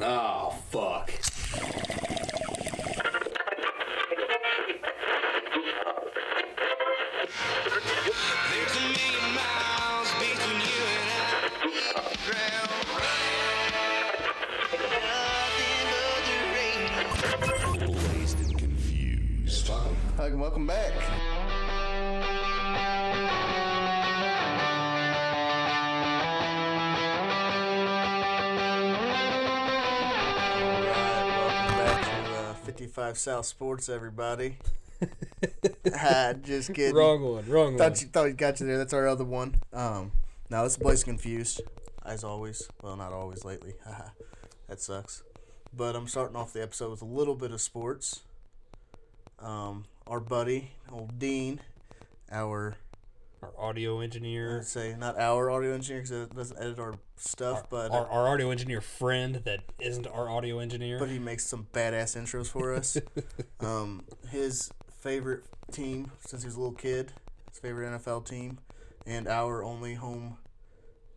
Oh, fuck. 55 South Sports, everybody. Ah, just kidding. Wrong one. Wrong one. Thought you thought you got you there. That's our other one. Um, now this is Blaze confused, as always. Well, not always lately. That sucks. But I'm starting off the episode with a little bit of sports. Um, our buddy, old Dean, our Our audio engineer. I'd say not our audio engineer because it doesn't edit our stuff, but Our, our audio engineer friend that isn't our audio engineer. but he makes some badass intros for us. um, his favorite team since he was a little kid, his favorite NFL team, and our only home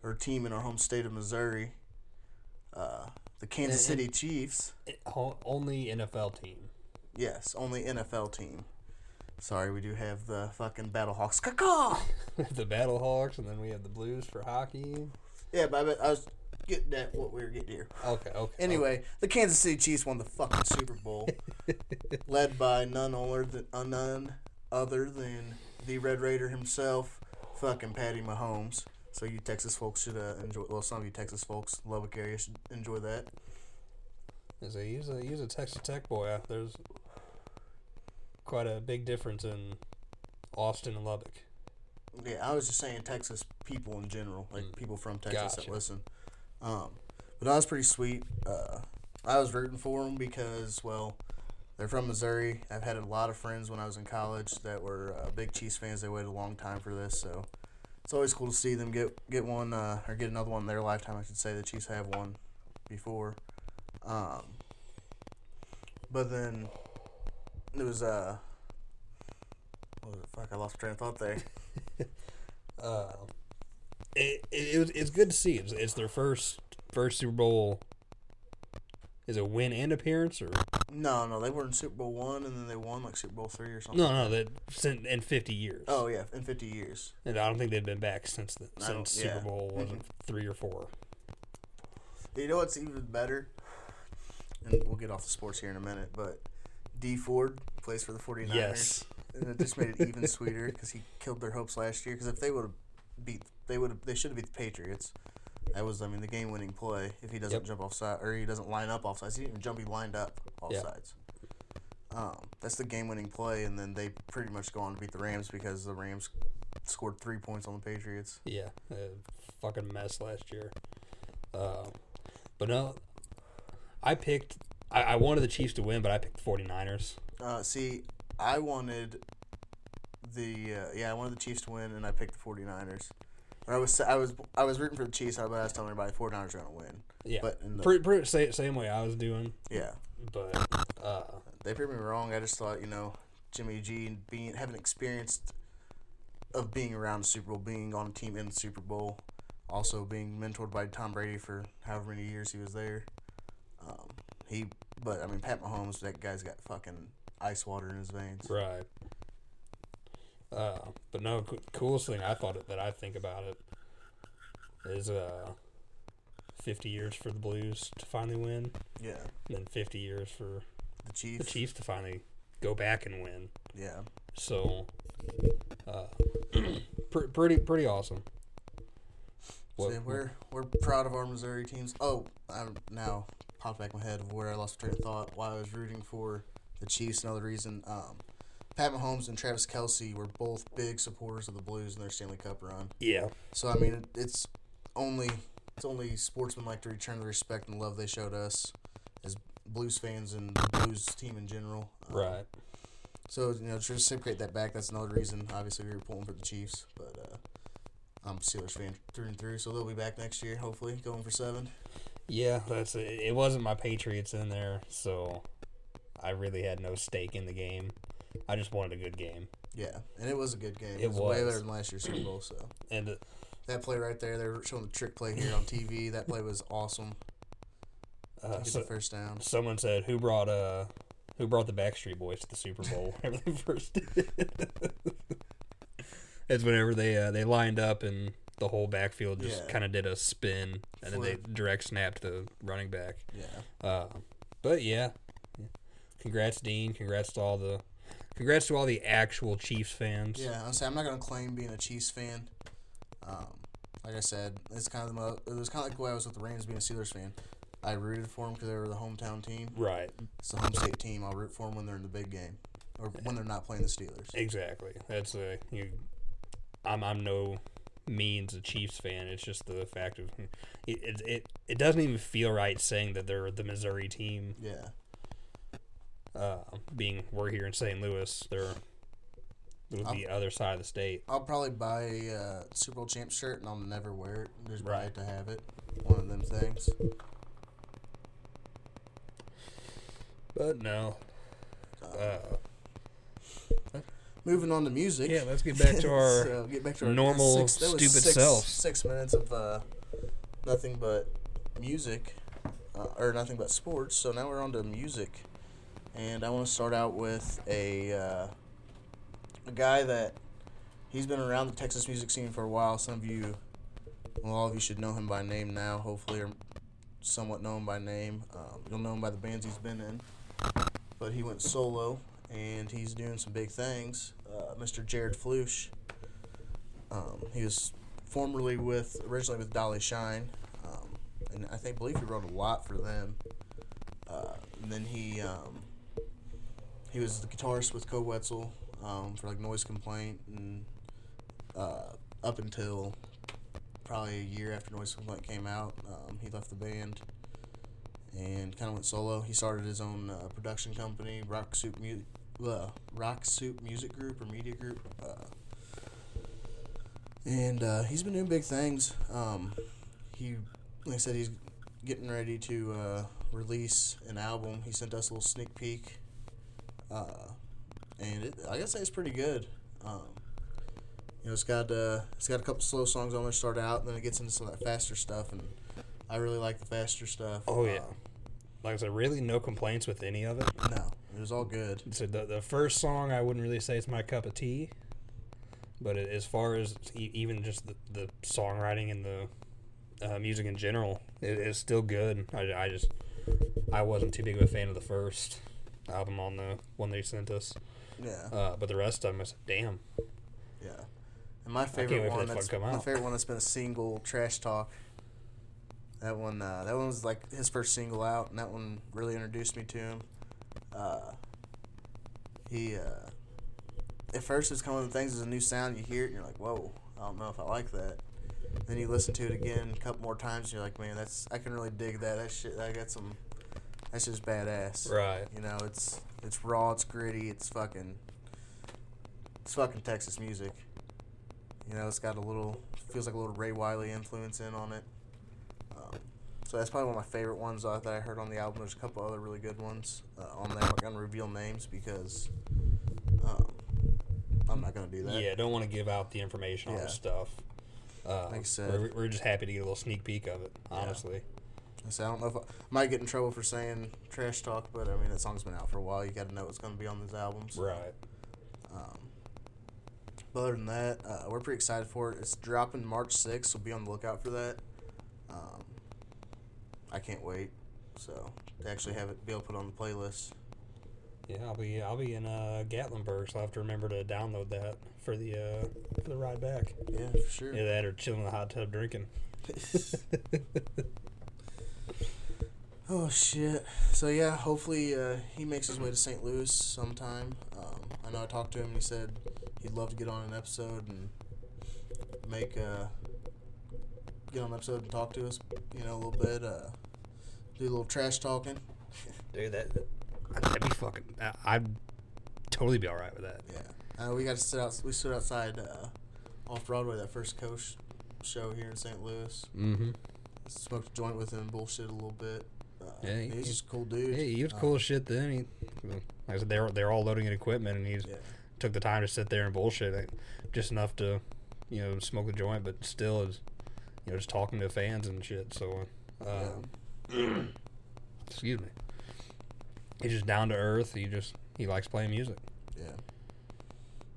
or team in our home state of Missouri, uh, the Kansas And- City Chiefs. O- Only NFL team. Yes, only NFL team. Sorry, we do have the fucking Battlehawks. Caw-caw! the Battlehawks, and then we have the Blues for hockey. Yeah, but I, was getting at what we were getting here. Okay, okay. Anyway, the Kansas City Chiefs won the fucking Super Bowl, led by none other than uh, none other than the Red Raider himself, fucking Patty Mahomes. So you Texas folks should uh, enjoy. Well, some of you Texas folks, Lubbock area, should enjoy that. Is a he's a he's a Texas Tech boy. There's quite a big difference in Austin and Lubbock. Yeah, I was just saying Texas people in general, like people from Texas that listen. Um, but that was pretty sweet. Uh, I was rooting for them because, well, they're from Missouri. I've had a lot of friends when I was in college that were uh, big Chiefs fans. They waited a long time for this, so it's always cool to see them get get one uh, or get another one in their lifetime. I should say the Chiefs have one before. Um, but then it was uh, what was it? Fuck, I lost train of thought there. Uh, it, it, it was it's good to see. It's, it's their first first Super Bowl. Is it win and appearance or No, no, they were in Super Bowl one, and then they won like Super Bowl three or something. no no that since in fifty years. Oh yeah, in fifty years. and I don't think they've been back since the, since yeah. Super Bowl was it three or four. You know what's even better? And we'll get off the sports here in a minute, but D Ford plays for the 49ers. Yes. And it just made it even sweeter because he killed their hopes last year. Because if they would have beat, they would have, they should have beat the Patriots. That was, I mean, the game-winning play. If he doesn't Yep. jump off side or he doesn't line up off sides, he didn't even jump. He lined up off Yeah. sides. Um, that's the game-winning play, and then they pretty much go on to beat the Rams because the Rams scored three points on the Patriots. Yeah, a fucking mess last year. Uh, but no, I picked. I, I wanted the Chiefs to win, but I picked the 49ers. Uh, see, I wanted the uh, yeah, I wanted the Chiefs to win, and I picked the 49ers. Or I was I was I was rooting for the Chiefs, but I was telling everybody 49ers are gonna win. Yeah, But in the, pretty, pretty same, same way I was doing, yeah, but uh, they proved me wrong. I just thought you know Jimmy G and being having experienced of being around the Super Bowl, being on a team in the Super Bowl, also being mentored by Tom Brady for however many years he was there. Um, he, but I mean Pat Mahomes, that guy's got fucking ice water in his veins. right. Uh, but no, co- coolest thing I thought that I think about it is uh, 50 years for the Blues to finally win, Yeah, and then 50 years for the Chiefs. the Chiefs. To finally go back and win. Yeah. So, uh, pr- pretty pretty awesome. So we're we're proud of our Missouri teams. Oh, I'm now popped back in my head of where I lost train of thought. Why I was rooting for the Chiefs. Another reason. Um, Pat Mahomes and Travis Kelce were both big supporters of the Blues in their Stanley Cup run. yeah, So I mean, it's only it's only sportsmen like to return the respect and love they showed us as Blues fans and the Blues team in general. Um, right. So you know, to reciprocate that back, that's another reason. Obviously, we were pulling for the Chiefs, but uh, I'm a Steelers fan through and through. So they'll be back next year, hopefully, going for seven. Yeah, that's it. It wasn't my Patriots in there, so I really had no stake in the game. I just wanted a good game, Yeah, and it was a good game. It, It was, way better than last year's Super Bowl. So and uh, that play right there, they were showing the trick play here on TV. That play was awesome. Uh, Get so, the first down. someone said, "Who brought uh, who brought the Backstreet Boys to the Super Bowl?" Whenever they first did. it's whenever they uh, they lined up and the whole backfield just Yeah. kind of did a spin and then they direct snapped the running back. Yeah. Uh, but yeah, congrats, Dean. Congrats to all the, congrats to all the actual Chiefs fans. Yeah, I'm I'm not gonna claim being a Chiefs fan. Um, like I said, it's kind of the mo- it was kind of like the way I was with the Rams being a Steelers fan. I rooted for them because they were the hometown team. Right. It's the home state team. I'll root for them when they're in the big game, or when they're not playing the Steelers. Exactly. That's a you. I'm I'm no means a Chiefs fan. It's just the fact of it. It it, it doesn't even feel right saying that they're the Missouri team. Yeah, Uh, being we're here in St. Louis, they're the other side of the state. I'll probably buy a uh, Super Bowl champ shirt and I'll never wear it. Just buy Right. it to have it. One of them things. But no. Uh, Moving on to music. yeah, let's get back to our So, get back to our normal, six, stupid six, selves. Six minutes of uh, nothing but music, uh, or nothing but sports. So now we're on to music, and I want to start out with a uh, a guy that he's been around the Texas music scene for a while. Some of you, well, all of you should know him by name now, hopefully, or somewhat know him by name. Um, you'll know him by the bands he's been in, but he went solo. And he's doing some big things. Uh, Mr. Jared Flush. Um, he was formerly with originally with Dolly Shine, um, and I think believe he wrote a lot for them. Uh, and then he um, he was the guitarist with Koe Wetzel um, for like Noise Complaint, and uh, up until probably a year after Noise Complaint came out, um, he left the band and kind of went solo. He started his own uh, production company, Rock Soup Mu- uh, Rock Soup Music Group or Media Group. Uh, and uh, he's been doing big things. Um, he, like I said, he's getting ready to uh, release an album. He sent us a little sneak peek, uh, and it, I gotta say it's pretty good. Um, you know, it's got uh, it's got a couple slow songs on there. to Start out, and then it gets into some of that faster stuff, and I really like the faster stuff. Oh yeah. Um, Like I said, really no complaints with any of it. no, it was all good. So the the first song I wouldn't really say it's my cup of tea, but it, as far as e- even just the, the songwriting and the uh, music in general, it is still good. I, I just I wasn't too big of a fan of the first album on the one they sent us, Yeah, uh, but the rest of them, I said, damn. yeah. And my favorite one that that's my out. favorite one that's been a single, Trash Talk. That one, uh, that one was like his first single out, and that one really introduced me to him. Uh, he, uh, at first, it's kind of the things as a new sound. You hear it, and you're like, "Whoa, I don't know if I like that." Then you listen to it again a couple more times, and you're like, "Man, that's I can really dig that. That shit, I got some. That's just badass." Right. You know, it's it's raw, it's gritty, it's fucking it's fucking Texas music. You know, it's got a little feels like a little Ray Wylie influence in on it. So that's probably one of my favorite ones uh, that I heard on the album. There's a couple other really good ones uh, on there. I'm not gonna reveal names because um, I'm not gonna do that. Yeah, don't want to give out the information on Yeah. the stuff. Uh, Like I said. we're, we're just happy to get a little sneak peek of it. Honestly, I don't know if I, I might get in trouble for saying trash talk, but I mean that song's been out for a while. You got to know what's gonna be on these albums. right. Um, but other than that, uh, we're pretty excited for it. It's dropping March 6th, so be on the lookout for that. Um, I can't wait. So to actually have it be able to put on the playlist. Yeah, I'll be I'll be in uh, Gatlinburg, so I'll have to remember to download that for the uh, for the ride back. Yeah, for sure. Yeah, that or chilling in the hot tub drinking. Oh shit. So yeah, hopefully uh, he makes his way to St. Louis sometime. Um, I know I talked to him and he said he'd love to get on an episode and make uh, get on the episode and talk to us, you know, a little bit. Uh, do a little trash talking. Dude, that that'd be fucking. I- I'd totally be all right with that. Yeah. Uh, we got to sit out. We stood outside uh, off Broadway that first coach show here in St. Louis. Mm-hmm. Smoked a joint with him, bullshit a little bit. Uh, Yeah, he- he's just a cool dude. Hey, he was cool as shit then. He, like I said, they're they're all loading in equipment, and he's Yeah. took the time to sit there and bullshit it, just enough to, you know, smoke a joint, but still is, you know, just talking to fans and shit. So, uh, Excuse me. He's just down to earth. He just he likes playing music. Yeah.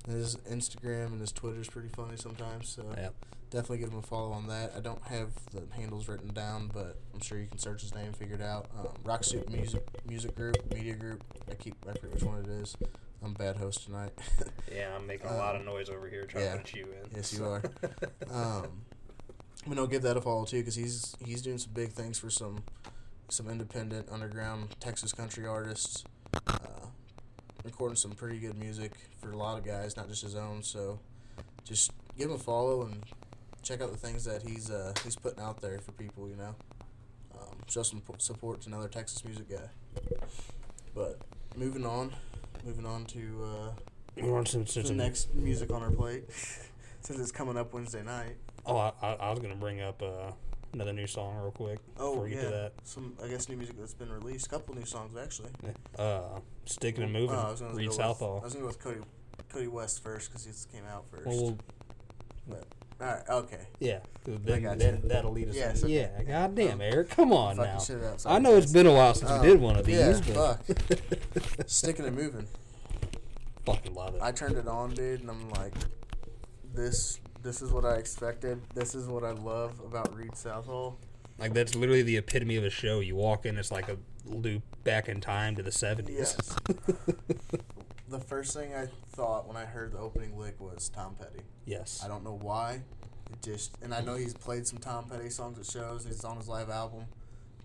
And his Instagram and his Twitter's pretty funny sometimes, so Yep. definitely give him a follow on that. I don't have the handles written down, but I'm sure you can search his name, figure it out. Um, Rock Soup Music Music Group, Media Group. I keep I forget which one it is. I'm a bad host tonight. Yeah, I'm making a lot of noise over here trying to yeah. put you in. yes, you are. Um, I mean, I'll give that a follow too because he's he's doing some big things for some some independent underground Texas country artists, uh, recording some pretty good music for a lot of guys, not just his own. So, just give him a follow and check out the things that he's uh, he's putting out there for people. You know, um, show some support to another Texas music guy. But moving on, moving on to uh, We're on some, some, the next music on our plate, since it's coming up Wednesday night. Oh, I, I, I was gonna bring up uh, another new song real quick Oh before we yeah, get to that. some I guess new music that's been released. A couple new songs actually. Uh, sticking and moving. Oh, I was gonna Read go Southall. With, I was gonna go with Cody, Kody West first because he came out first. Well, but all right, okay. Yeah. then, got then that'll lead us. Yes, in. okay. Yeah, goddamn, Um, Eric, come on now. out, I know it's been a while since Um, we did one of these, yeah, but fuck. Sticking and moving. fucking love it. I turned it on, dude, and I'm like, this. This is what I expected. This is what I love about Read Southall. Like that's literally the epitome of a show. You walk in, it's like a loop back in time to the seventies. Yes. the first thing I thought when I heard the opening lick was Tom Petty. yes. I don't know why. It just and I know he's played some Tom Petty songs at shows. It's on his live album,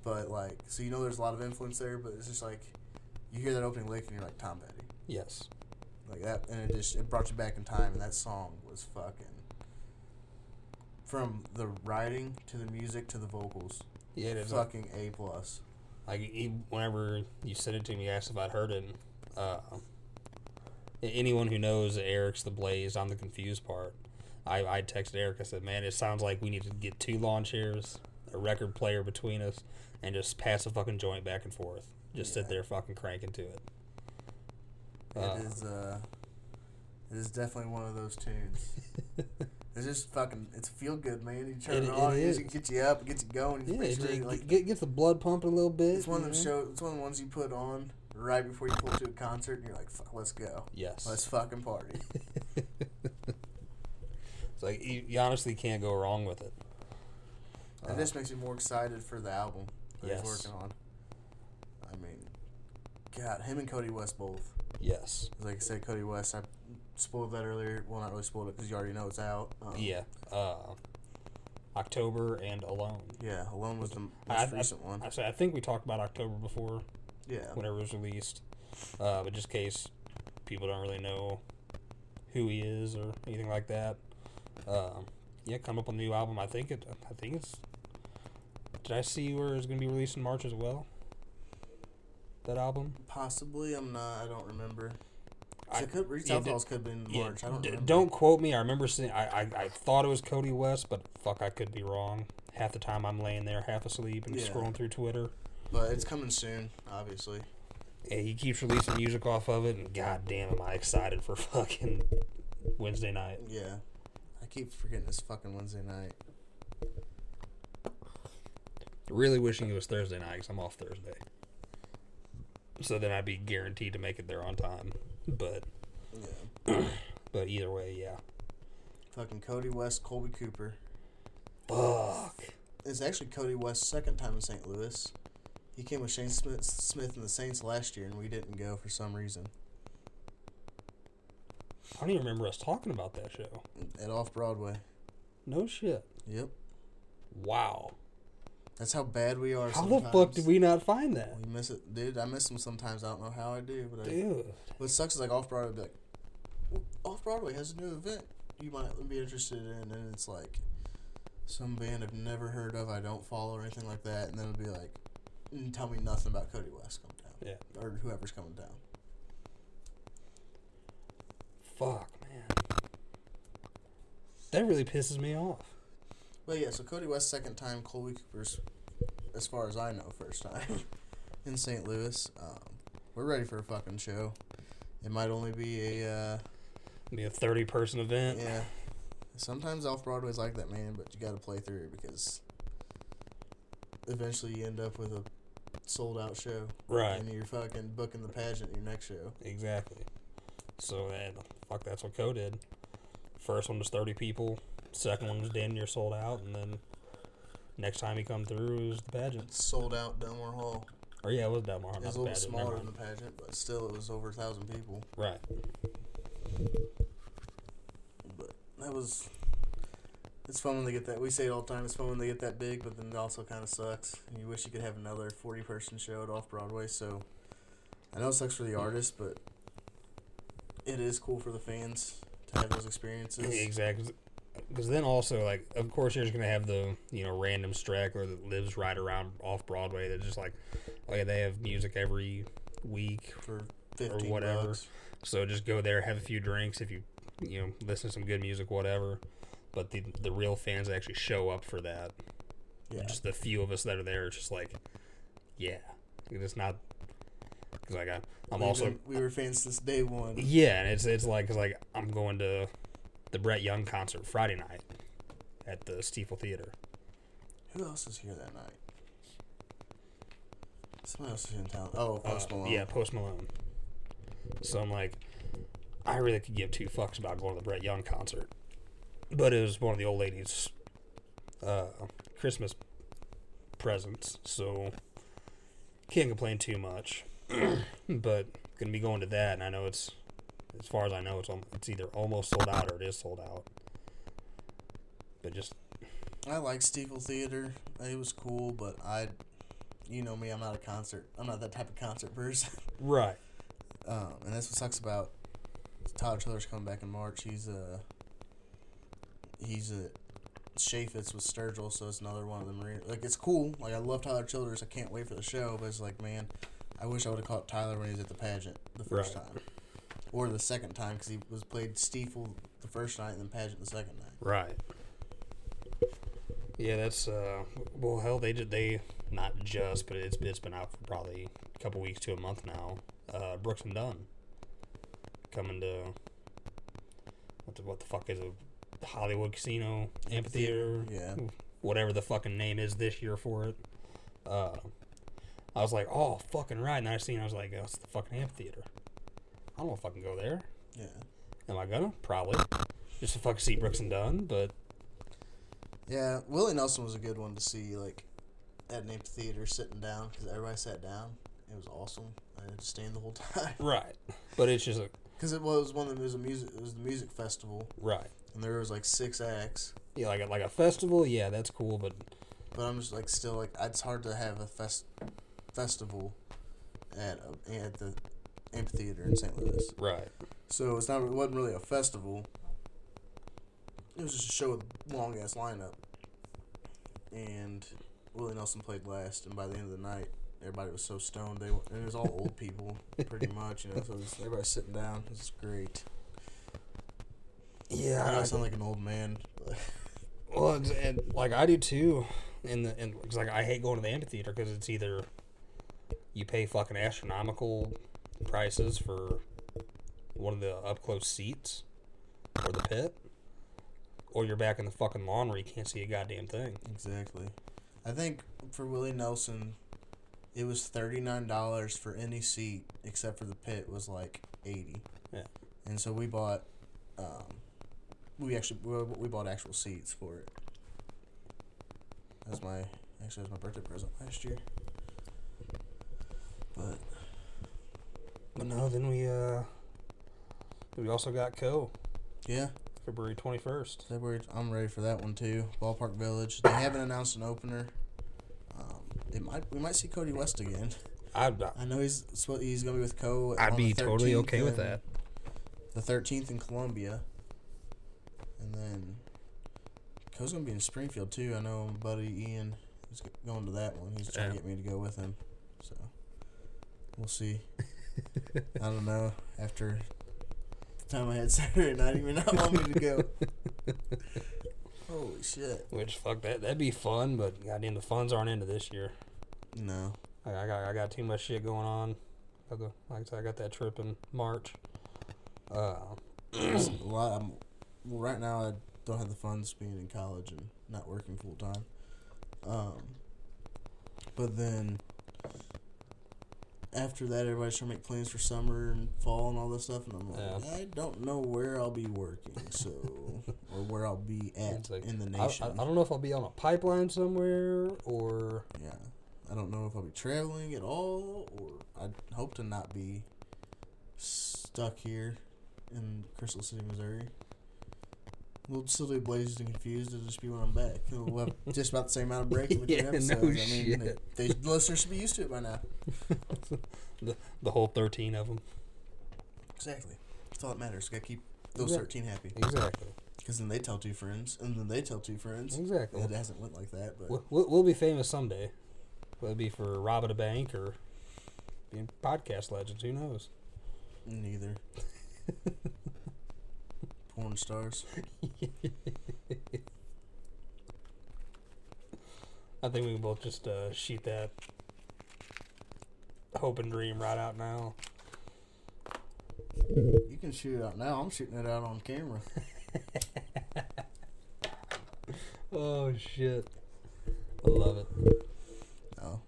but like so you know there's a lot of influence there. But it's just like you hear that opening lick and you're like Tom Petty, Yes. like that, and it just it brought you back in time. And that song was fucking from the writing to the music to the vocals, Yeah, it is. Like, fucking a plus. like he, whenever you sent it to me, you asked if I'd heard it. and, Uh, anyone who knows Eric's the Blaze, I'm the confused part. I, I texted Eric. I said, "Man, it sounds like we need to get two lawn chairs, a record player between us, and just pass a fucking joint back and forth. Just sit there fucking cranking to it." Uh, it is uh, it is definitely one of those tunes. It's just fucking. It's feel good, man. You turn It- it, it on, it, is. just gets you up, it gets you going. Yeah, It's it, it like get, gets the blood pumping a little bit. it's one of you them know? show. It's one of the ones you put on right before you pull to a concert, and you're like, "Fuck, let's go, Yes. let's fucking party." It's like you, you honestly can't go wrong with it. and this uh, makes me more excited for the album that Yes. he's working on. I mean, God, him and Kody West both. Yes. Like I said, Kody West. I spoiled that earlier. Well, not really spoiled it because you already know it's out. Um, Yeah. Uh, October and Alone. Yeah, Alone was the most I, I, recent one. I, I think we talked about October before, yeah. whenever it was released. Uh, but just in case people don't really know who he is or anything like that. Um, yeah, come up with a new album. I think it. I think it's. Did I see where it's going to be released in March as well? That album. Possibly, I'm not. I don't remember. I- it could, Read yeah, Southall's could have been in Yeah, March. I don't d- don't quote me. I remember seeing. I, I I thought it was Kody West, but fuck, I could be wrong. Half the time I'm laying there half asleep and Yeah. scrolling through Twitter. But it's coming soon, obviously. Yeah, he keeps releasing music off of it, and god damn, am I excited for fucking Wednesday night. Yeah. I keep forgetting it's fucking Wednesday night. Really wishing it was Thursday night because I'm off Thursday. So then I'd be guaranteed to make it there on time. But Yeah. but either way, yeah. Fucking Kody West, Colby Cooper. Fuck. It's actually Kody West's second time in St. Louis. He came with Shane Smith, Smith and the Saints last year, and we didn't go for some reason. I don't even remember us talking about that show. At Off Broadway. No shit. Yep. Wow. That's how bad we are. How sometimes. the fuck did we not find that? We miss it, dude. I miss them sometimes. I don't know how I do, but I, Dude. what sucks is like Off Broadway. Be like, Off Broadway has a new event you might be interested in, and it's like some band I've never heard of, I don't follow or anything like that, and then it'll be like, mm, tell me nothing about Kody West coming down, Yeah. or whoever's coming down. Fuck, man. That really pisses me off. But yeah, so Kody West second time, Colby Cooper's, as far as I know, first time in St. Louis. Um, we're ready for a fucking show. It might only be a uh, Be a 30 person event. yeah. Sometimes off Broadway's like that, man. But you got to play through because eventually you end up with a sold out show. Right. And you're fucking booking the pageant your next show. Exactly. So and fuck, that's what Koe did. First one was thirty people. Second one was damn near sold out, and then next time he come through it was the pageant. Sold out Delmar Hall. Or yeah, it was Delmar. It was a little pageant. smaller than the pageant, but still, it was over a thousand people. Right. But that was. It's fun when they get that. We say it all the time. It's fun when they get that big, but then it also kind of sucks. And you wish you could have another forty-person show at Off Broadway. So, I know it sucks for the artists, but it is cool for the fans to have those experiences. Exactly. Because then also, like, of course, you're just gonna have the you know random straggler that lives right around off Broadway. That just like, oh yeah, they have music every week, for fifteen whatever. bucks. so just go there, have a few drinks if you you know listen to some good music, whatever. But the the real fans that actually show up for that, Yeah, just the few of us that are there, it's just like, yeah, it's not. Because like I, I'm We've also been- we were fans since day one. Yeah, and it's it's like cause like I'm going to the Brett Young concert Friday night at the Stifel Theater. Who else is here that night? Someone else is in town. Oh, Post Uh, Malone. Yeah, Post Malone. So I'm like, I really could give two fucks about going to the Brett Young concert, but it was one of the old ladies' uh, Christmas presents, so can't complain too much. but gonna be going to that, and I know it's as far as I know, it's it's either almost sold out or it is sold out. But just I like Stifel Theater. It was cool, but I, you know me, I'm not a concert. I'm not that type of concert person. right, um, and that's what sucks about Tyler Childers coming back in March. He's a. he's a Chaifetz with Sturgill, so it's another one of them. Re- like it's cool. Like I love Tyler Childers. I can't wait for the show, but it's like man, I wish I would have caught Tyler when he was at the pageant the first Right. time, or the second time because he was played Stifel the first night and then pageant the second night. Right. Yeah, that's uh well hell they did they not just but it's it's been out for probably a couple weeks to a month now. Uh Brooks and Dunn coming to what the what the fuck is a Hollywood Casino Amphitheater. Yeah. Whatever the fucking name is this year for it. Uh I was like, oh fucking right, and I seen I was like, oh, it's the fucking amphitheater. I don't know if I can go there. Yeah. Am I gonna? Probably. Just to fucking see Brooks and Dunn, but Yeah, Willie Nelson was a good one to see, like, at an amphitheater sitting down because everybody sat down. It was awesome. I had to stand the whole time Right. But it's just a, because it was one of the, was a music it was the music festival right. and there was like six acts. Yeah, like a, like a festival, yeah, that's cool, but But I'm just like still like it's hard to have a fest festival at a, at the amphitheater in St. Louis. right. So it's not it wasn't really a festival. It was just a show with long ass lineup. And Willie Nelson played last, and by the end of the night, everybody was so stoned. They and it was all old people, pretty much. You know, so it was, everybody sitting down. It was great. I know Yeah. I sound like an old man. Well, it's, and like I do too, in the and it's like I hate going to the amphitheater because it's either you pay fucking astronomical prices for one of the up close seats or the pit, or you're back in the fucking lawn where you can't see a goddamn thing. exactly. I think for Willie Nelson, it was thirty nine dollars for any seat except for the pit was like eighty. Yeah. And so we bought, um, we actually we, we bought actual seats for it. That was my actually that was my birthday present last year. But But no, then we uh, we also got Koe. yeah, February twenty first. February. I'm ready for that one too. Ballpark Village. They haven't announced an opener. Um, it might we might see Kody West again. I'd I know he's suppo- he's gonna be with Koe. I'd be totally okay with that. The thirteenth in Columbia, and then Koe's gonna be in Springfield too. I know my buddy Ian is going to that one. He's trying to get me to go with him, so we'll see. I don't know. After the time I had Saturday night, even not want me to go. Holy shit! Which fuck that that'd be fun, but goddamn the funds aren't into this year. No, I, I got I got too much shit going on. Like I said, I got that trip in March. Uh, lot. I'm, well, right now I don't have the funds being in college and not working full time. Um, but then after that, everybody's trying to make plans for summer and fall and all this stuff, and I'm like, Yeah. I don't know where I'll be working, so or where I'll be at like, in the I, I, nation. I don't know if I'll be on a pipeline somewhere or yeah, I don't know if I'll be traveling at all, or I hope to not be stuck here in Crystal City, Missouri. We'll still do Blazed and Confused. It'll just be when I'm back. We'll have just about the same amount of break in between Yeah, no. I mean, they, the listeners should be used to it by now. the, the whole 13 of them. Exactly. That's all that matters. Got to keep those Exactly. 13 happy. Exactly. Because then they tell two friends, and then they tell two friends. Exactly. It hasn't went like that, but We'll, we'll, we'll be famous someday. Whether it be for robbing a bank or being podcast legends, who knows? neither. Porn stars. I think we can both just uh, shoot that hope and dream right out now. You can shoot it out now. I'm shooting it out on camera. Oh shit! I love it. Oh.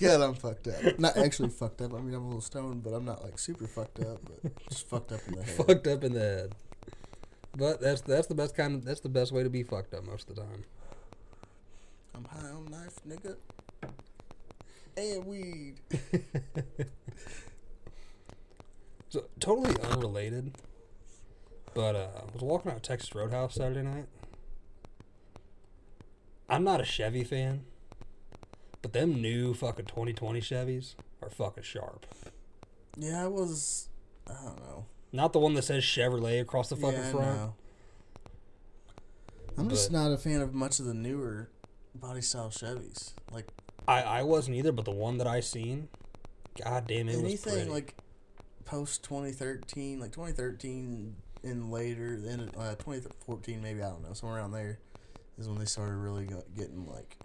God, I'm fucked up. Not actually fucked up. I mean, I'm a little stoned, but I'm not like super fucked up. But just fucked up in the head. Fucked up in the head. But that's that's the best kind of that's the best way to be fucked up most of the time. I'm high on life, nigga. And weed. So totally unrelated. But uh, I was walking out of Texas Roadhouse Saturday night. I'm not a Chevy fan, but them new fucking 2020 Chevys are fucking sharp. Yeah, I was. I don't know. Not the one that says Chevrolet across the fucking yeah, I front. know. I'm just not a fan of much of the newer body style Chevys. Like I, I wasn't either, but the one that I seen, god damn it, was anything pretty. like post 2013, like 2013 and later, then uh, 2014 maybe I don't know, somewhere around there is when they started really getting like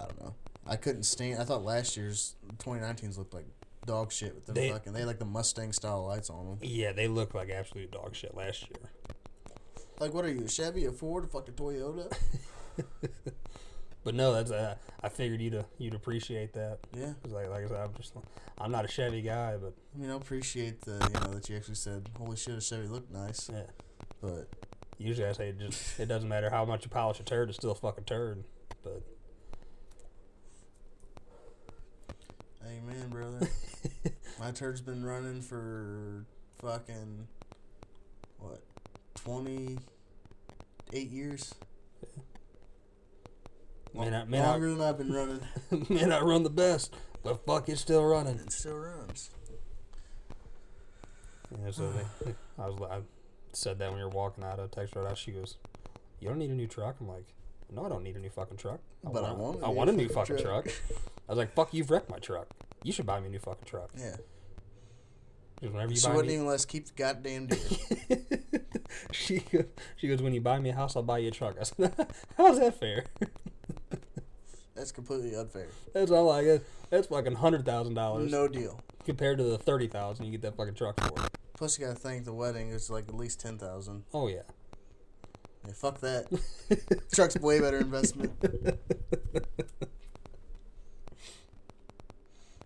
I don't know. I couldn't stand. I thought last year's 2019's looked like dog shit with the They- fucking. They had like the Mustang style lights on them. yeah, they look like absolute dog shit last year. Like what are you, a Chevy, a Ford, a fucking Toyota? But no, that's uh, I figured you'd uh, you'd appreciate that. Yeah. 'Cause like like I said, I'm just I'm not a Chevy guy, but I mean, I appreciate the you know that you actually said, "Holy shit, a Chevy looked nice," yeah. but Usually I say it just it doesn't matter how much you polish a turd, it's still a fucking turd. But amen, brother. My turd's been running for fucking what twenty eight years. man, I, man, I, Longer than I've been running. man, I run the best, but fuck, it's still running. it still runs. Yeah, so they, I was I said that when you were walking out of Texas Roadhouse. She goes, "You don't need a new truck." I'm like, "No, I don't need a new fucking truck. But I want a I want a new fucking fucking truck." truck." I was like, "Fuck, you've wrecked my truck. You should buy me a new fucking truck." Yeah. Because whenever you She buy wouldn't me, even let us keep the goddamn deal. she goes, she goes, "When you buy me a house, I'll buy you a truck." I said, "How's that fair?" That's completely unfair. That's all I guess. That's fucking hundred thousand dollars No deal. compared to the thirty thousand you get that fucking truck for. Plus, you gotta think the wedding is like at least ten thousand. Oh yeah. Yeah, fuck that. Truck's way better investment.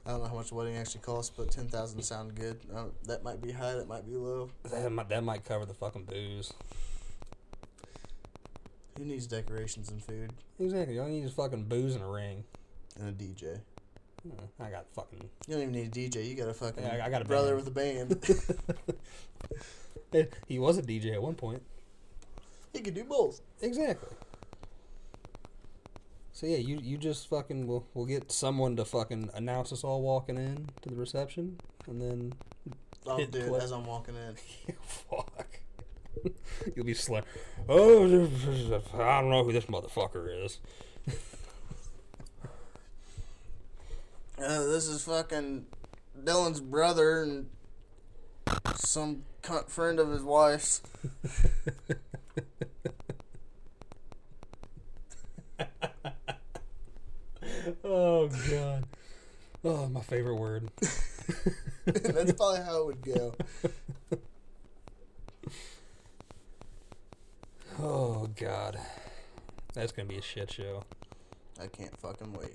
I don't know how much a wedding actually costs, but ten thousand sound good. Uh, that might be high. That might be low. That might, that might cover the fucking booze. Who needs decorations and food Exactly. All you need is fucking booze and a ring. and a DJ? Uh, I got fucking. You don't even need a DJ. You got a fucking Yeah, I got a brother band. with a band. He was a DJ at one point. he could do both. Exactly. So yeah, you you just fucking we'll we'll get someone to fucking announce us all walking in to the reception, and then I'll do it as I'm walking in. fuck. You'll be slam. Oh, I don't know who this motherfucker is. Uh, this is fucking Dylan's brother and some cunt friend of his wife's. Oh god. Oh, my favorite word. That's probably how it would go. Oh god. That's gonna be a shit show. I can't fucking wait.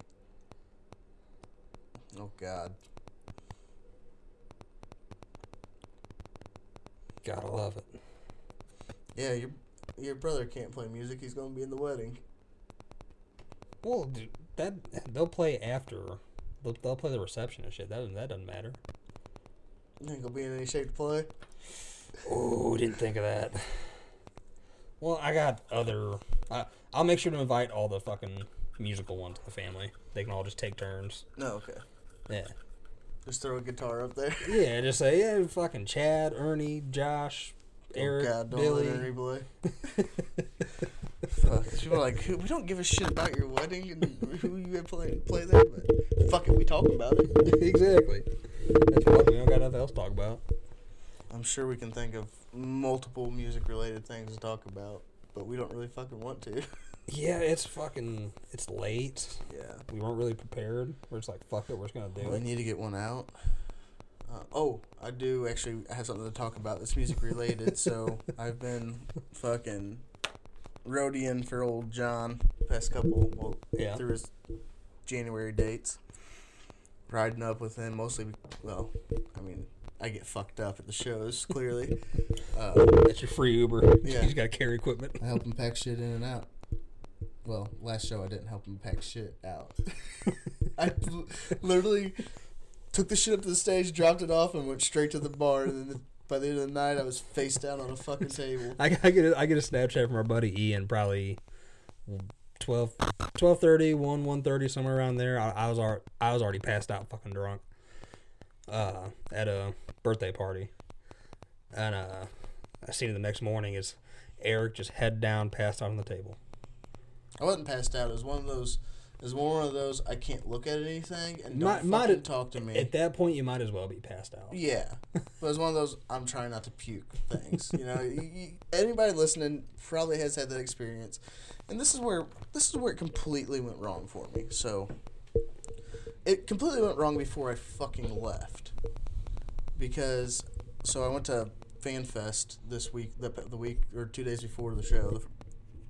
Oh God. Gotta love it. Yeah, your your brother can't play music. He's gonna be in the wedding. Well, dude, that they'll play after. They'll, they'll play the reception and shit. That doesn't- that doesn't matter. You ain't gonna be in any shape to play. Oh, didn't think of that. Well, I got other. I, I'll make sure to invite all the fucking musical ones to the family. They can all just take turns. No, okay. Yeah. Just throw a guitar up there. Yeah, just say, yeah, fucking Chad, Ernie, Josh, Eric, oh God, don't Billy. let Ernie play. Fuck. People are like, we don't give a shit about your wedding and who you play play there, but fuck it, we talk about it. exactly. That's what we don't got nothing else to talk about. I'm sure we can think of multiple music related things to talk about, but we don't really fucking want to. Yeah, it's fucking. It's late. yeah. We weren't really prepared. We're just like, fuck it, we're just gonna do We it. need to get one out. Uh, oh, I do actually have something to talk about that's music related. so I've been fucking roadieing for old John past couple, well, Yeah. through his January dates. Riding up with him mostly, well, I mean, I get fucked up at the shows, clearly. Uh, That's your free Uber. Yeah. You just gotta carry equipment. I help him pack shit in and out. Well, last show I didn't help him pack shit out. I literally took the shit up to the stage, dropped it off, and went straight to the bar. And then by the end of the night, I was face down on a fucking table. I, I get a, I get a Snapchat from our buddy Ian, probably 12, 12.30, 1, 1.30, somewhere around there. I, I was al- I was already passed out, fucking drunk, uh, at a birthday party, and uh, I seen it the next morning is Eric just head down, passed out on the table. I wasn't passed out. It was one of those. Was one of those. I can't look at anything and don't Might- fucking might have- talk to me. At that point, you might as well be passed out. Yeah, but it's one of those I'm trying not to puke things. You know, you, you, anybody listening probably has had that experience, and this is where this is where it completely went wrong for me. So it completely went wrong before I fucking left, because so I went to FanFest this week, the, the week or two days before the show, the,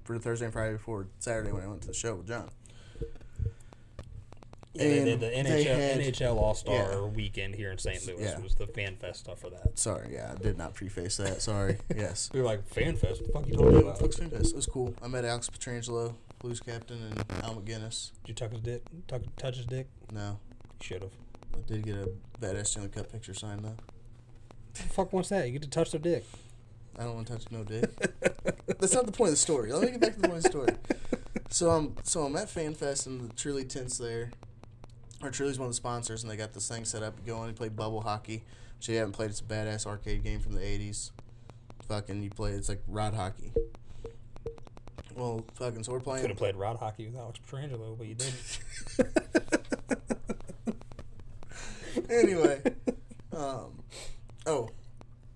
for Thursday and Friday before Saturday when I went to the show with John. Yeah, they did the NHL had- NHL All Star Yeah. weekend here in St. Louis Yeah. was the fan fest stuff for that. Sorry, yeah, I did not preface that. Sorry. yes. We were like, fan fest? What the fuck you talking about? Fuck's Fanfest. It was cool. I met Alex Pietrangelo, Blues captain, and Al MacInnis. Did you tuck his dick? Tuck, touch his dick? No, You should have. I did get a badass Stanley Cup picture signed though. The fuck wants that? You get to touch their dick. I don't want to touch no dick. That's not the point of the story. Let me get back to the point of the story. So I'm so I'm at FanFest and the Truly tense there. Or Truly's one of the sponsors, and they got this thing set up. You go in and play bubble hockey, which you haven't played. It's a badass arcade game from the '80s. Fucking, you play. It's like rod hockey. Well, fucking, so we're playing. Could have played rod hockey with Alex Pietrangelo, but you didn't. anyway, um, oh,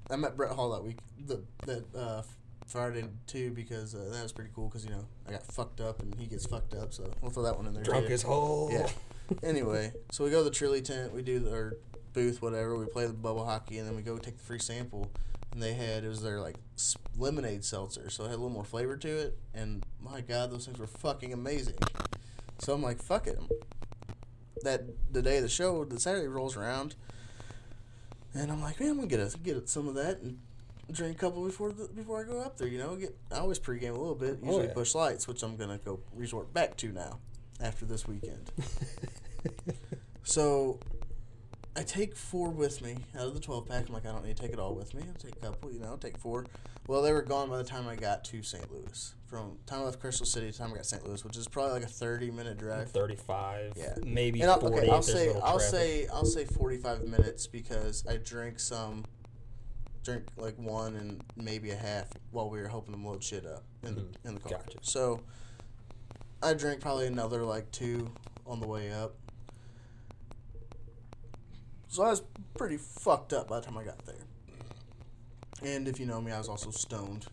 I met Brett Hull that week. The that uh, Friday too because uh, that was pretty cool because you know I got fucked up and he gets fucked up, so we'll throw that one in there. Drunk too. as whole. Yeah. Anyway, so we go to the Truly tent. We do the, our booth, whatever. We play the bubble hockey, and then we go take the free sample. And they had it was their like lemonade seltzer, so it had a little more flavor to it. And my god, those things were fucking amazing. So I'm like, fuck it. That the day of the show, the Saturday rolls around, and I'm like, man, I'm gonna get a, get some of that and drink a couple before the, before I go up there. You know, get I always pregame a little bit, Oh, usually yeah. Busch Lights, which I'm gonna go resort back to now after this weekend. so I take four with me out of the 12 pack. I'm like, I don't need to take it all with me. I'll take a couple, you know, I'll take four. Well, they were gone by the time I got to St. Louis. From time I left Crystal City to time I got St. Louis, which is probably like a 30 minute drive. 35. Yeah. Maybe And I'll, 40 okay, I'll if there's a say I'll traffic. say I'll say 45 minutes because I drank some drink like one and maybe a half while we were helping them load shit up in the mm-hmm. in the car. Gotcha. So I drank probably another like two on the way up. So I was pretty fucked up by the time I got there. And if you know me, I was also stoned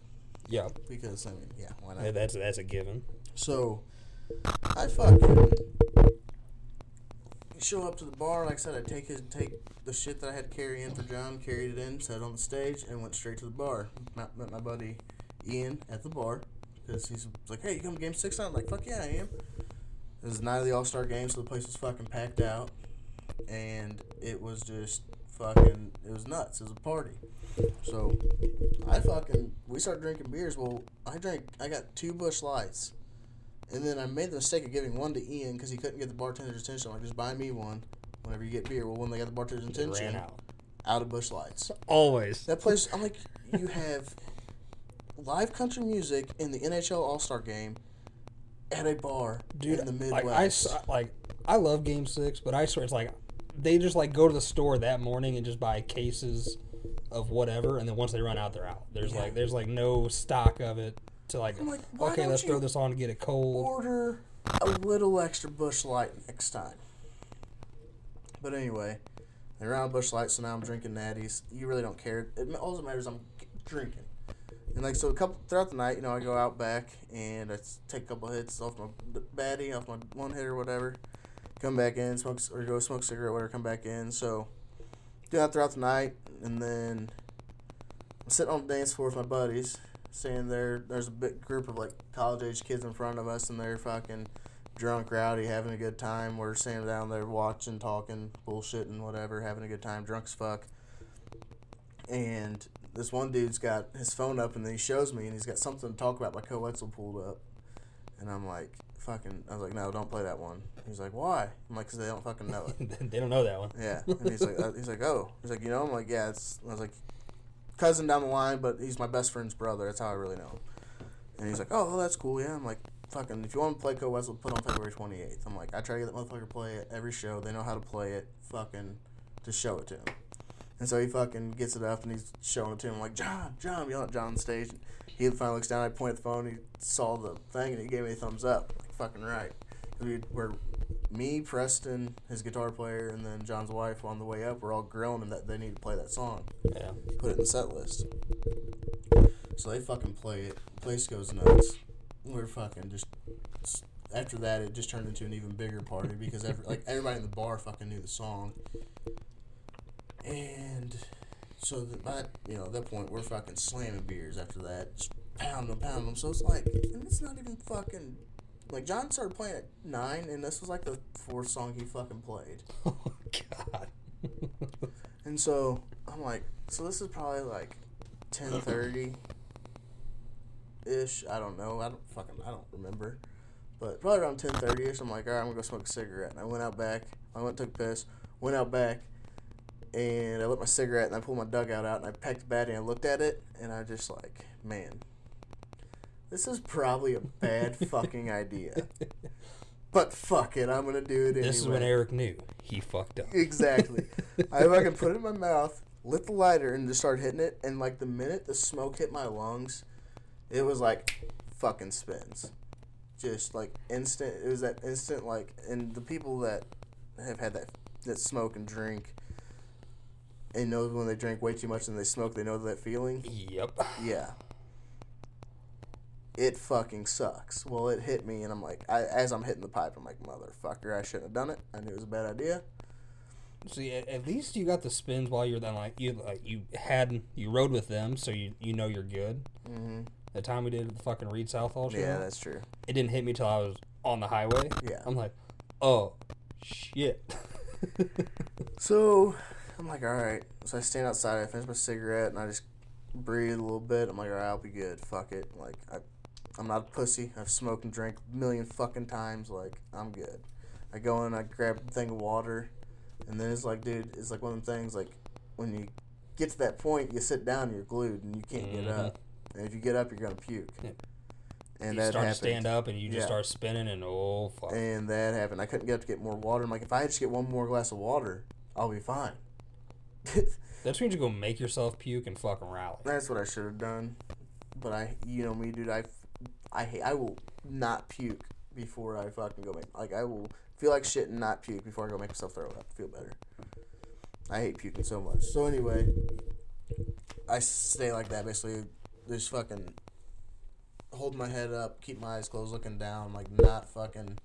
Yeah. because I mean, yeah, why not? Yeah, That's, that's a given. So I fucking show up to the bar. Like I said, I take his take the shit that I had to carry in for John, carried it in, set it on the stage, and went straight to the bar. Met, met my buddy Ian at the bar because he's like, "Hey, you come to Game Six tonight?" I'm like, "Fuck yeah, I am." It was the night of the All Star game, so the place was fucking packed out, and it was just fucking. It was nuts. It was a party. So I fucking we started drinking beers. Well, I drank. I got two Busch Lights, and then I made the mistake of giving one to Ian because he couldn't get the bartender's attention. Like, just buy me one whenever you get beer. Well, when they got the bartender's attention, Ran out. out of Busch Lights. Always. That place, I'm like, you have live country music in the NHL All Star game at a bar Dude, in the like Midwest. I s- like I love Game Six, but I swear it's like they just like go to the store that morning and just buy cases of whatever, and then once they run out, they're out. There's like there's like no stock of it to like, like, okay, let's throw this on to get it cold. Order a little extra Busch Light next time. But anyway, they're Busch Light, so now I'm drinking natties. You really don't care. It, all that matters, I'm drinking. And like so, a couple throughout the night, you know, I go out back and I take a couple hits off my baddie, off my one hit or whatever. Come back in, smoke or go smoke cigarette, whatever. Come back in. So do that throughout the night, and then I'm sitting on the dance floor with my buddies, standing there. There's a big group of like college age kids in front of us, and they're fucking drunk, rowdy, having a good time. We're standing down there watching, talking, bullshitting, whatever, having a good time, drunk as fuck. And this one dude's got his phone up, and then he shows me, and he's got something to talk about. My Koe Wetzel pulled up, and I'm like, fucking. I was like, no, don't play that one. He's like, why? I'm like, cause they don't fucking know it. they don't know that one. Yeah, and he's like, uh, he's like, oh, he's like, you know, I'm like, yeah, it's. I was like, cousin down the line, but he's my best friend's brother. That's how I really know him. And he's like, oh, well, that's cool. Yeah, I'm like, fucking, if you want to play Koe Wetzel, put on February 28th. I'm like, I try to get that motherfucker to play it every show. They know how to play it. Fucking, to show it to him. And so he fucking gets it up and he's showing it to him. I'm like, John, John, yelling at John on stage. He finally looks down. I point at the phone. He saw the thing and he gave me a thumbs up. Like, fucking right. We were me, Preston, his guitar player, and then John's wife on the way up. We're all grilling him that they need to play that song. Yeah. Put it in the set list. So they fucking play it. The place goes nuts. We're fucking just. After that, it just turned into an even bigger party because every, like everybody in the bar fucking knew the song. And so that by you know at that point we're fucking slamming beers after that, just pound them, pound them. So it's like, and it's not even fucking like John started playing at nine, and this was like the fourth song he fucking played. Oh God. And so I'm like, so this is probably like ten thirty ish. I don't know. I don't fucking I don't remember. But probably around ten thirty ish. I'm like, alright, I'm gonna go smoke a cigarette. And I went out back. I went took piss. Went out back, and I lit my cigarette and I pulled my dugout out and I packed the battery and I looked at it and I just like, man, this is probably a bad fucking idea. But fuck it, I'm gonna do it anyway. This is when Eric knew he fucked up. Exactly. I fucking put it in my mouth, lit the lighter, and just started hitting it. And like the minute the smoke hit my lungs, it was like fucking spins. Just like instant. It was that instant like, and the people that have had that that smoke and drink, and know when they drink way too much and they smoke, they know that feeling. Yep. Yeah. It fucking sucks. Well, it hit me, and I'm like, I, as I'm hitting the pipe, I'm like, motherfucker, I shouldn't have done it. I knew it was a bad idea. See, at, at least you got the spins while you're then like you like you had you rode with them, so you you know you're good. Mm-hmm. The time we did the fucking Read Southall show, Yeah, that's true. it didn't hit me till I was on the highway. Yeah. I'm like, oh shit. So I'm like, all right. So I stand outside. I finish my cigarette and I just breathe a little bit. I'm like, all right, I'll be good. Fuck it. Like I, I'm not a pussy. I've smoked and drank a million fucking times. Like I'm good. I go in. I grab a thing of water, and then it's like, dude, it's like one of them things. Like when you get to that point, you sit down, and you're glued, and you can't get Mhm. up. And if you get up, you're gonna puke. Yeah. And you that start happened. to stand up and you just Yeah. start spinning and oh fuck. And that happened. I couldn't get up to get more water. I'm like, if I just get one more glass of water, I'll be fine. That's when you go make yourself puke and fucking rally. That's what I should have done. But I, you know me, dude. I, I hate. I will not puke before I fucking go make. Like I will feel like shit and not puke before I go make myself throw up. Feel better. I hate puking so much. So anyway, I stay like that basically. Just fucking hold my head up, keep my eyes closed, looking down, like not fucking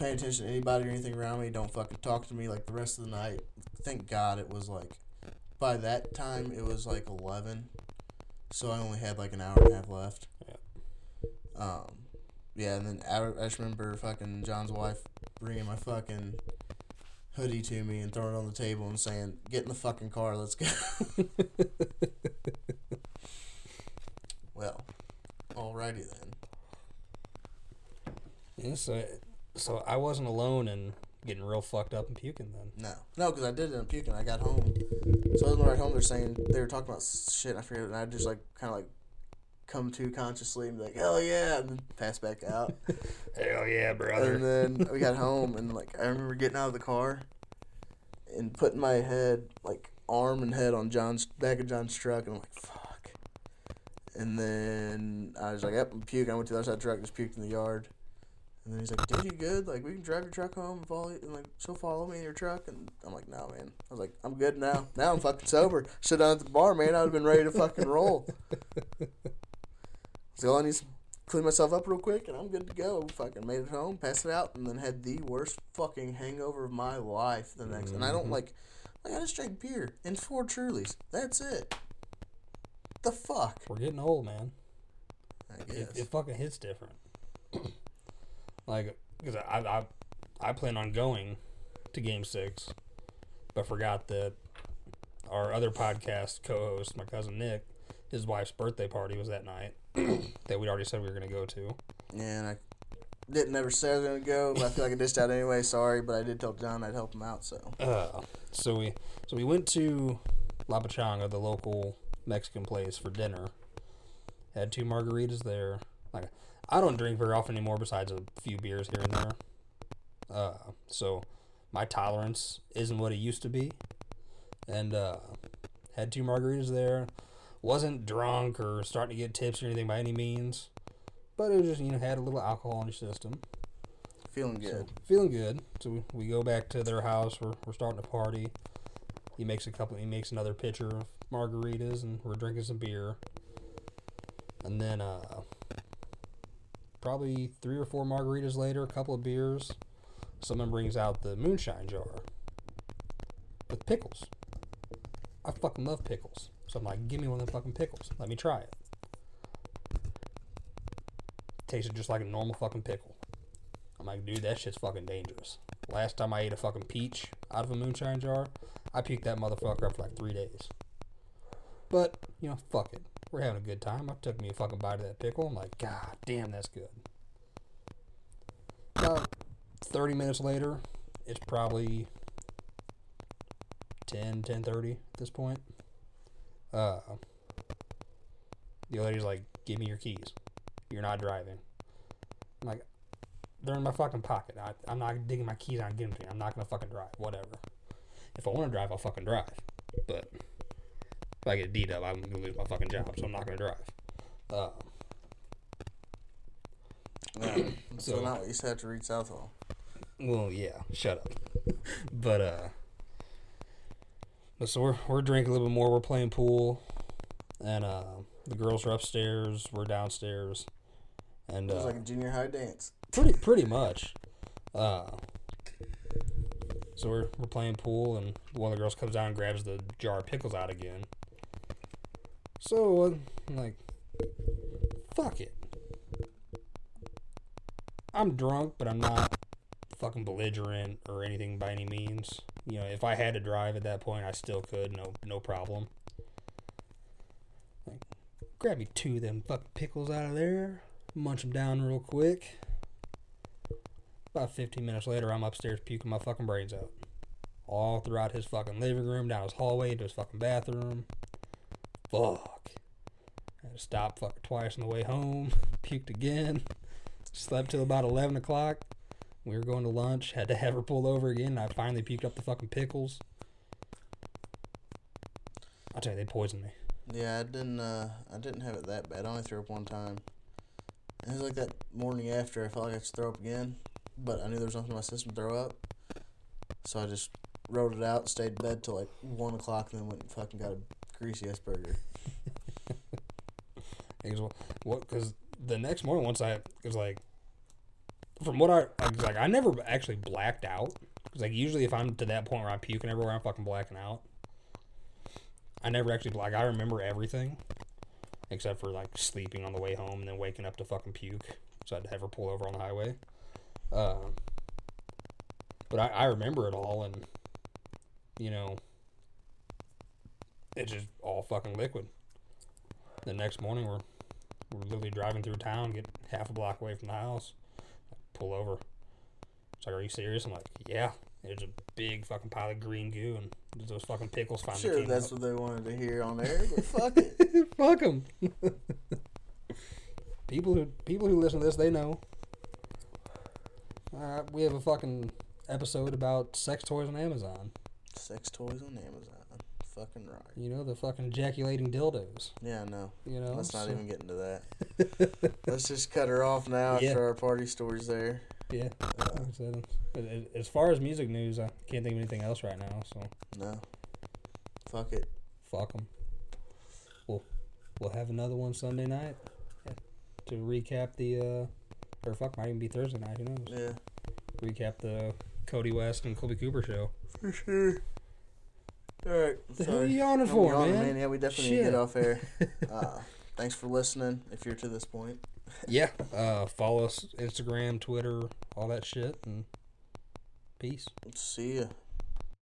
paying attention to anybody or anything around me. Don't fucking talk to me like the rest of the night. Thank God it was like by that time it was like 11 so i only had like an hour and a half left Yeah. um Yeah, and then I, I just remember fucking John's wife bringing my fucking hoodie to me and throwing it on the table and saying, "Get in the fucking car, let's go." well, alrighty then. Yeah, so, so I wasn't alone and getting real fucked up and puking then. No, no, because I did end up puking. I got home, so I was on the right home. They're saying they were talking about shit. I forget, and I just like kind of like come to consciously and be like, "Hell yeah!" and pass back out. Hell yeah, brother. and then we got home, and like I remember getting out of the car and putting my head, like arm and head, on John's back of John's truck, and I'm like, "Fuck." And then I was like, "Yep, I'm puking." I went to the other side of the truck, just puked in the yard. And then he's like, "Dude, you good? Like, we can drive your truck home and follow you, and like, she'll follow me in your truck." And I'm like, "No, man." I was like, "I'm good now. Now I'm fucking sober. Sit down at the bar, man. I'd have been ready to fucking roll." So I need to clean myself up real quick, and I'm good to go. Fucking made it home, passed it out, and then had the worst fucking hangover of my life the next. And I don't mm-hmm. like, like I just drank beer and four Trulies. That's it. The fuck. We're getting old, man. I It, guess. it fucking hits different. Like, because I, I, I plan on going to Game Six, but forgot that our other podcast co-host, my cousin Nick, his wife's birthday party was that night that we'd already said we were gonna go to. yeah, and I didn't ever say I was gonna go, but I feel like I dished out anyway. Sorry, but I did tell John I'd help him out. So Uh, so we so we went to La Pachanga, the local Mexican place, for dinner. Had two margaritas there. Like I don't drink very often anymore, besides a few beers here and there. Uh, so my tolerance isn't what it used to be, and uh, had two margaritas there. Wasn't drunk or starting to get tips or anything by any means, but it was just you know had a little alcohol in your system. feeling good. So, feeling good. So we, we go back to their house. We're, we're starting to party. He makes a couple. He makes another pitcher of margaritas, and we're drinking some beer. And then, uh, probably three or four margaritas later, a couple of beers, someone brings out the moonshine jar with pickles. I fucking love pickles. So I'm like, give me one of the fucking pickles. Let me try it. Tasted just like a normal fucking pickle. I'm like, dude, that shit's fucking dangerous. Last time I ate a fucking peach out of a moonshine jar, I puked that motherfucker up for like three days. But, you know, fuck it. We're having a good time. I took me a fucking bite of that pickle. I'm like, God damn, that's good. About 30 minutes later, it's probably 10, 10.30 at this point. Uh, the lady's like, give me your keys. You're not driving. I'm like, they're in my fucking pocket. I, I'm not digging my keys out and getting them to you. I'm not gonna fucking drive. Whatever. If I want to drive, I'll fucking drive. But I get D dub, I'm gonna lose my fucking job, so I'm not gonna drive. Uh, Yeah. so, So- what you said to Read Southall. well, yeah, shut up. but uh, but so we're we're drinking a little bit more. We're playing pool, and uh, the girls are upstairs. We're downstairs, and It was uh, like a junior high dance. pretty pretty much. Uh, so we're we're playing pool, and one of the girls comes down and grabs the jar of pickles out again. So uh, like, fuck it. I'm drunk, but I'm not fucking belligerent or anything by any means. You know, if I had to drive at that point, I still could, no no problem. Like, grab me two of them fucking pickles out of there, munch them down real quick. About 15 minutes later, I'm upstairs puking my fucking brains out. All throughout his fucking living room, down his hallway, into his fucking bathroom. Fuck. I had to stop fucking twice on the way home. Puked again. Slept till about 11 o'clock. We were going to lunch. Had to have her pulled over again. I finally puked up the fucking pickles. I'll tell you, they poisoned me. Yeah, I didn't. Uh, I didn't have it that bad. I only threw up one time. It was like that morning after. I felt like I should throw up again, but I knew there was nothing in my system to throw up. So I just wrote it out, stayed in bed till like one o'clock, and then went and fucking got a greasy ass burger. Because the next morning, once I was like, from what I was like, I never actually blacked out. Because like usually, if I'm to that point where I'm puking everywhere, I'm fucking blacking out. I never actually like I remember everything, except for like sleeping on the way home and then waking up to fucking puke. so I'd have her pull over on the highway. Um, but I, I remember it all, and you know, it's just all fucking liquid. The next morning, we're we're literally driving through town, get half a block away from the house, pull over. It's like, are you serious? I'm like, yeah. There's a big fucking pile of green goo, and those fucking pickles finally Sure, that's out. what they wanted to hear on air, but fuck it. Fuck them. people who people who listen to this, they know. All right, we have a fucking episode about sex toys on Amazon. Sex toys on Amazon. Fucking right. You know the fucking ejaculating dildos. Yeah, I know. You know, Let's not so- even get into that. Let's just cut her off now Yeah. after our party stories there. Yeah. Like I said, a- a- As far as music news, I can't think of anything else right now. So No. Fuck it. fuck them. We'll we'll have another one Sunday night to recap the uh, or fuck might even be Thursday night. Who knows? Yeah. Recap the Kody West and Kolby Cooper show. For sure. Alright. The hell are you yawning for, man? Yeah, we definitely need to Shit. get off air. Uh, thanks for listening if you're to this point. Yeah. Uh, follow us Instagram, Twitter, all that shit, and peace. See ya.